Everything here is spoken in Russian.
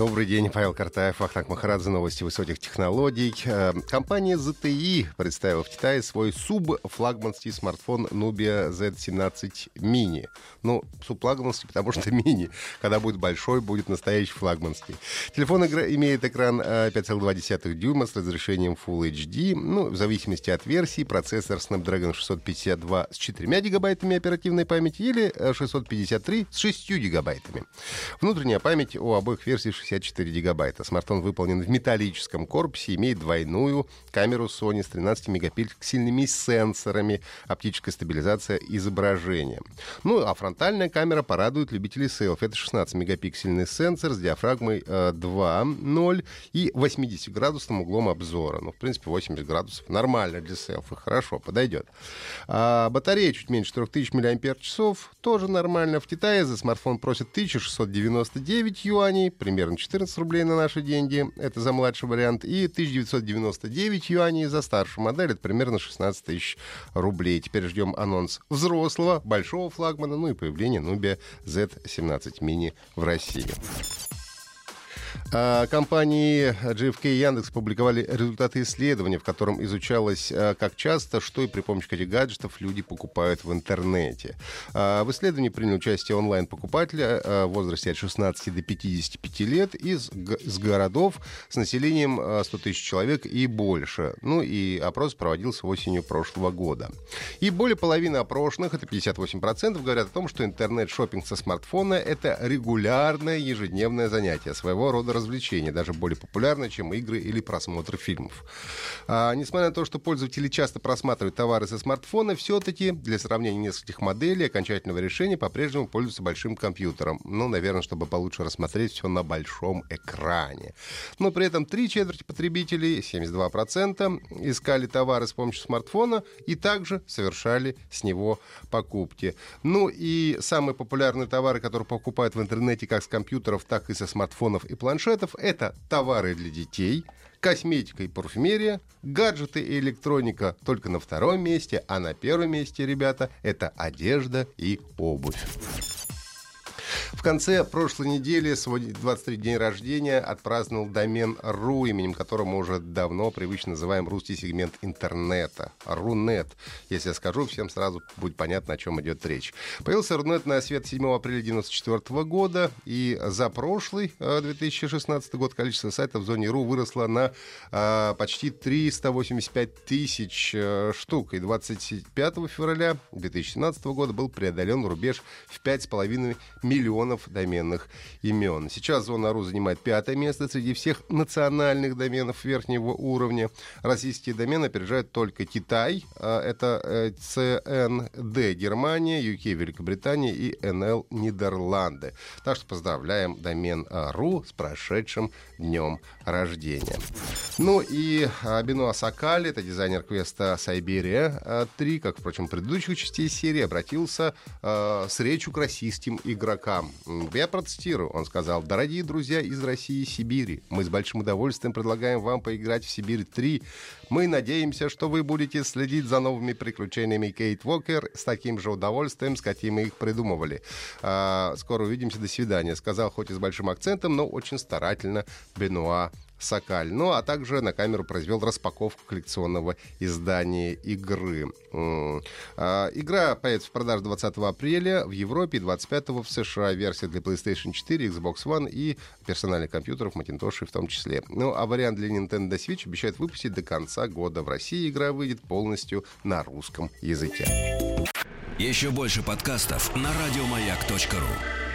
Добрый день, Павел Картаев, Вахтанг Махарадзе, новости высоких технологий. Э, Компания ZTE представила в Китае свой субфлагманский смартфон Nubia Z17 Mini. Ну, субфлагманский, потому что мини. Когда будет большой, будет настоящий флагманский. Телефон имеет экран э, 5,2 дюйма с разрешением Full HD. Ну, в зависимости от версии, процессор Snapdragon 652 с 4 гигабайтами оперативной памяти или э, 653 с 6 гигабайтами. Внутренняя память у обоих версий 64 гигабайта. Смартфон выполнен в металлическом корпусе, имеет двойную камеру Sony с 13-мегапиксельными сенсорами, оптическая стабилизация изображения. Ну, а фронтальная камера порадует любителей селфи. Это 16-мегапиксельный сенсор с диафрагмой э, 2.0 и 80-градусным углом обзора. Ну, в принципе, 80 градусов нормально для селфи, хорошо, подойдет. А батарея чуть меньше 3000 мАч, тоже нормально. В Китае за смартфон просят 1699 юаней, примерно 14 рублей на наши деньги, это за младший вариант, и 1999 юаней за старшую модель, это примерно 16 тысяч рублей. Теперь ждем анонс взрослого, большого флагмана, ну и появление Nubia Z17 Mini в России. А, Компании GFK и Яндекс публиковали результаты исследования, в котором изучалось, а, как часто, что и при помощи каких гаджетов люди покупают в интернете. А, В исследовании приняли участие онлайн-покупатели в возрасте от 16 до 55 лет из с городов с населением а, 100 тысяч человек и больше. Ну и опрос проводился осенью прошлого года. И более половины опрошенных, это 58%, говорят о том, что интернет-шопинг со смартфона — это регулярное ежедневное занятие, своего рода развлечение, даже более популярное, чем игры или просмотр фильмов. А, несмотря на то, что пользователи часто просматривают товары со смартфона, все-таки для сравнения нескольких моделей окончательного решения по-прежнему пользуются большим компьютером. Ну, наверное, чтобы получше рассмотреть все на большом экране. Но при этом три четверти потребителей, 72%, искали товары с помощью смартфона и также совершали с него покупки. Ну и самые популярные товары, которые покупают в интернете как с компьютеров, так и со смартфонов и планшетов, это товары для детей, косметика и парфюмерия, гаджеты и электроника только на втором месте, а на первом месте, ребята, это одежда и обувь. В конце прошлой недели свой 23 день рождения отпраздновал домен .ru, именем которого мы уже давно привычно называем русский сегмент интернета. Рунет. Если я скажу, всем сразу будет понятно, о чем идет речь. Появился Рунет на свет 7 апреля 1994 года, и за прошлый э, 2016 год количество сайтов в зоне .ру выросло на э, почти 385 тысяч э, штук. И 25 февраля 2017 года был преодолен рубеж в 5,5 миллионов доменных имен. Сейчас зона .ру занимает пятое место среди всех национальных доменов верхнего уровня. Российские домены опережают только Китай, а это э, CND Германия, UK Великобритания и NL Нидерланды. Так что поздравляем домен а, с прошедшим днем рождения. Ну и а, Бенуа Сакали, это дизайнер квеста Сайберия 3, как, впрочем, предыдущих частей серии, обратился э, с речью к российским игрокам. Я процитирую. Он сказал, дорогие друзья из России и Сибири, мы с большим удовольствием предлагаем вам поиграть в Сибирь 3. Мы надеемся, что вы будете следить за новыми приключениями Кейт Уокер с таким же удовольствием, с каким мы их придумывали. А, скоро увидимся, до свидания. Сказал хоть и с большим акцентом, но очень старательно Бенуа Сокаль. Ну, а также на камеру произвел распаковку коллекционного издания игры. А, Игра появится в продаже 20 апреля в Европе и 25 в США. Версия для PlayStation 4, Xbox One и персональных компьютеров, Macintosh в том числе. Ну, а вариант для Nintendo Switch обещают выпустить до конца года. В России игра выйдет полностью на русском языке. Еще больше подкастов на радиомаяк.ру.